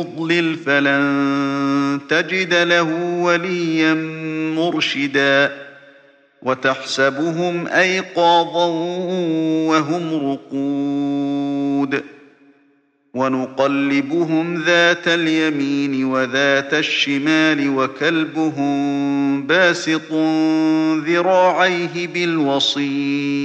يضلل فلن تجد له وليا مرشدا وتحسبهم أيقاظا وهم رقود ونقلبهم ذات اليمين وذات الشمال وكلبهم باسط ذراعيه بالوصيد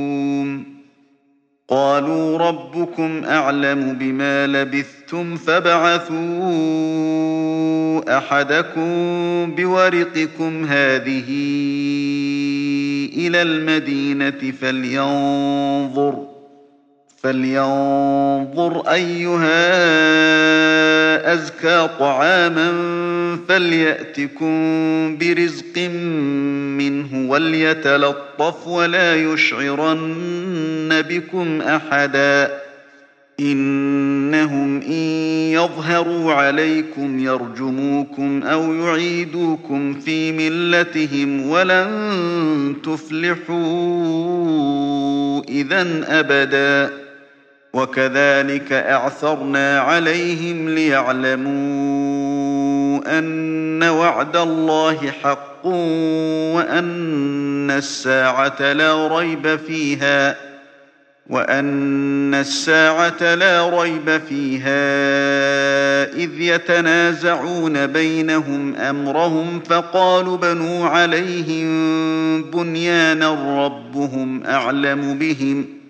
قالوا ربكم أعلم بما لبثتم فابعثوا أحدكم بورقكم هذه إلى المدينة فلينظر فلينظر أيها أزكى طعاما فليأتكم برزق منه وليتلطف ولا يشعرن بكم أحدا إنهم إن يظهروا عليكم يرجموكم أو يعيدوكم في ملتهم ولن تفلحوا إذا أبداً وكذلك أعثرنا عليهم ليعلموا أن وعد الله حق وأن الساعة لا ريب فيها وأن الساعة لا ريب فيها إذ يتنازعون بينهم أمرهم فقالوا بنوا عليهم بنيانا ربهم أعلم بهم ۖ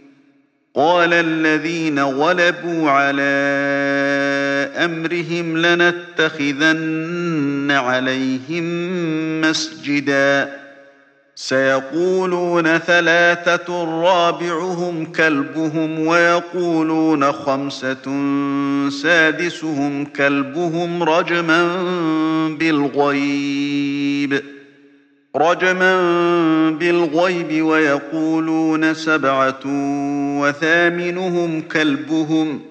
قال الذين غلبوا على أمرهم لنتخذن عليهم مسجدا. سيقولون ثلاثة رابعهم كلبهم ويقولون خمسة سادسهم كلبهم رجما بالغيب. رجما بالغيب ويقولون سبعة وثامنهم كلبهم.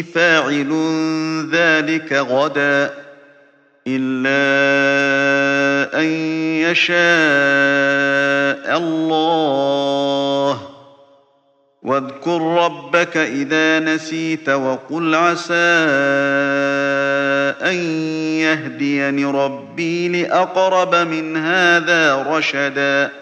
فاعل ذلك غدا إلا أن يشاء الله. واذكر ربك إذا نسيت وقل عسى أن يهديني ربي لأقرب من هذا رشداً.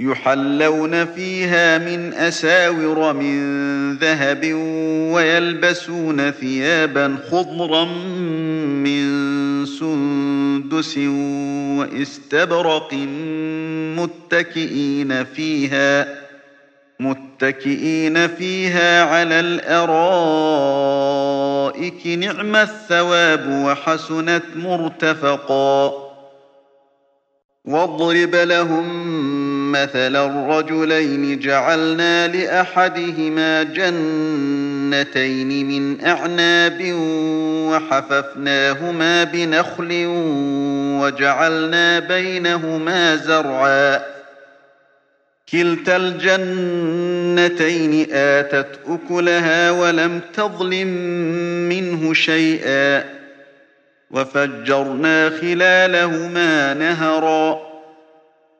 يحلون فيها من أساور من ذهب ويلبسون ثيابا خضرا من سندس واستبرق متكئين فيها متكئين فيها على الأرائك نعم الثواب وحسنت مرتفقا. واضرب لهم مثل الرجلين جعلنا لأحدهما جنتين من أعناب وحففناهما بنخل وجعلنا بينهما زرعا. كلتا الجنتين آتت أكلها ولم تظلم منه شيئا. وفجرنا خلالهما نهرا.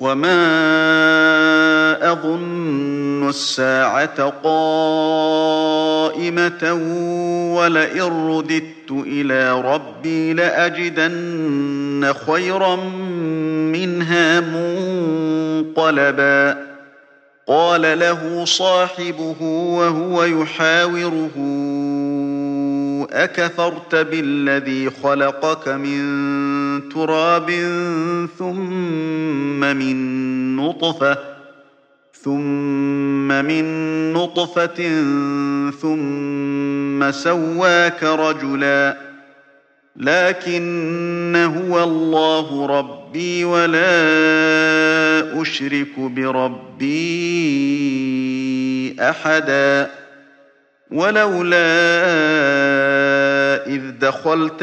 وما أظن الساعة قائمة ولئن رددت إلى ربي لأجدن خيرا منها منقلبا قال له صاحبه وهو يحاوره أكفرت بالذي خلقك من تراب ثم من نطفة ثم من نطفة ثم سواك رجلاً لكن هو الله ربي ولا أشرك بربي أحدا. ولولا إذ دخلت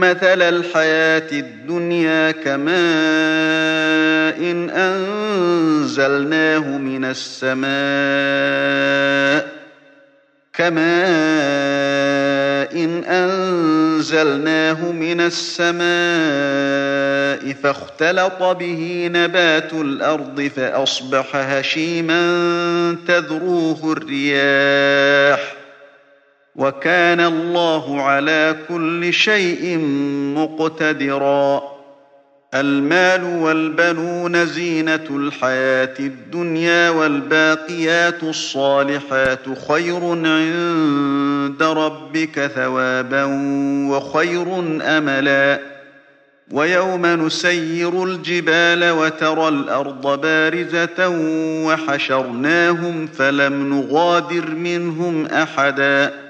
مثل الحياة الدنيا كماء إن أنزلناه من السماء كماء إن أنزلناه من السماء فاختلط به نبات الأرض فأصبح هشيما تذروه الرياح وكان الله على كل شيء مقتدرا. المال والبنون زينة الحياة الدنيا والباقيات الصالحات خير عند ربك ثوابا وخير أملا. ويوم نسير الجبال وترى الأرض بارزة وحشرناهم فلم نغادر منهم أحدا.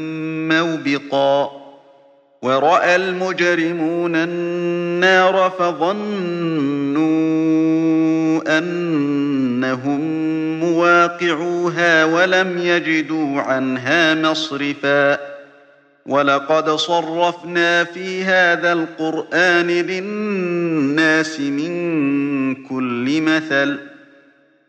موبقا ورأى المجرمون النار فظنوا أنهم مواقعوها ولم يجدوا عنها مصرفاً ولقد صرفنا في هذا القرآن للناس من كل مثل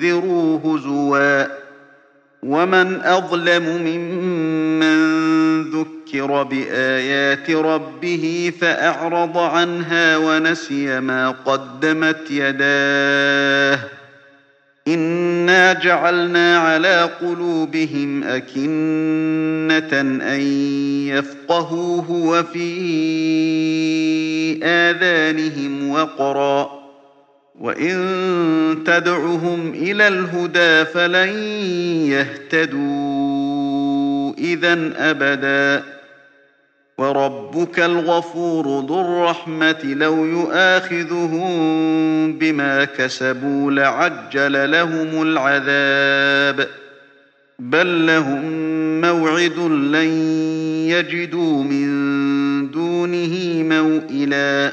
أنذروا هزوا ومن أظلم ممن ذكر بآيات ربه فأعرض عنها ونسي ما قدمت يداه إنا جعلنا على قلوبهم أكنة أن يفقهوه وفي آذانهم وقرا وإن تدعهم إلى الهدى فلن يهتدوا إذا أبداً وربك الغفور ذو الرحمة لو يؤاخذهم بما كسبوا لعجل لهم العذاب بل لهم موعد لن يجدوا من دونه موئلا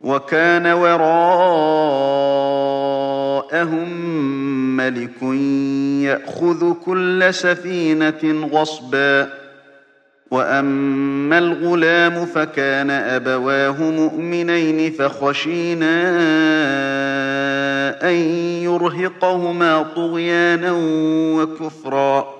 وكان وراءهم ملك يأخذ كل سفينة غصباً. وأما الغلام فكان أبواه مؤمنين فخشينا أن يرهقهما طغيانا وكفرا.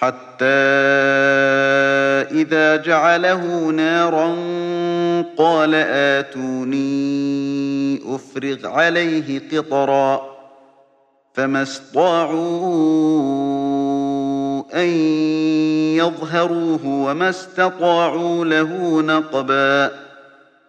حتى إذا جعله نارا قال آتوني أفرغ عليه قطرا فما استطاعوا أن يظهروه وما استطاعوا له نقبا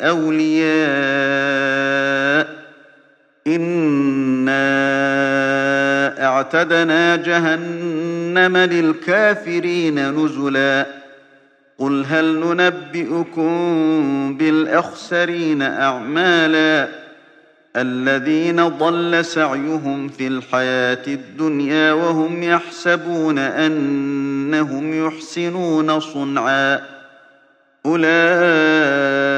أولياء. إنا أعتدنا جهنم للكافرين نزلا. قل هل ننبئكم بالأخسرين أعمالا؟ الذين ضل سعيهم في الحياة الدنيا وهم يحسبون أنهم يحسنون صنعا. أولئك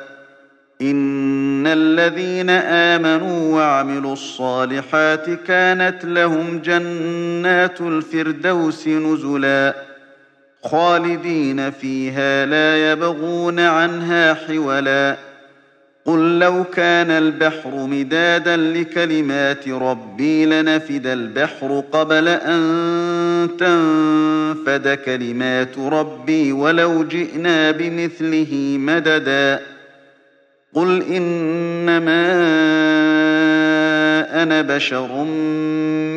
إن الذين آمنوا وعملوا الصالحات كانت لهم جنات الفردوس نزلا خالدين فيها لا يبغون عنها حولا قل لو كان البحر مدادا لكلمات ربي لنفد البحر قبل أن تنفد كلمات ربي ولو جئنا بمثله مددا قل إنما أنا بشر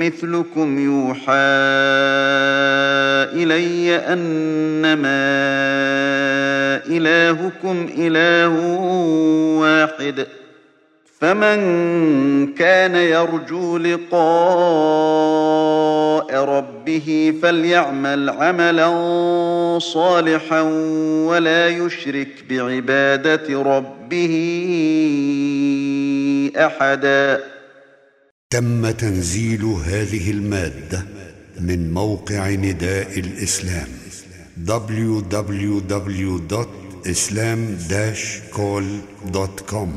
مثلكم يوحى إلي أنما إلهكم إله واحد فمن كان يرجو لقاء ربه فليعمل عملا صالحا ولا يشرك بعبادة ربه أحدا. تم تنزيل هذه المادة من موقع نداء الإسلام www.islam-call.com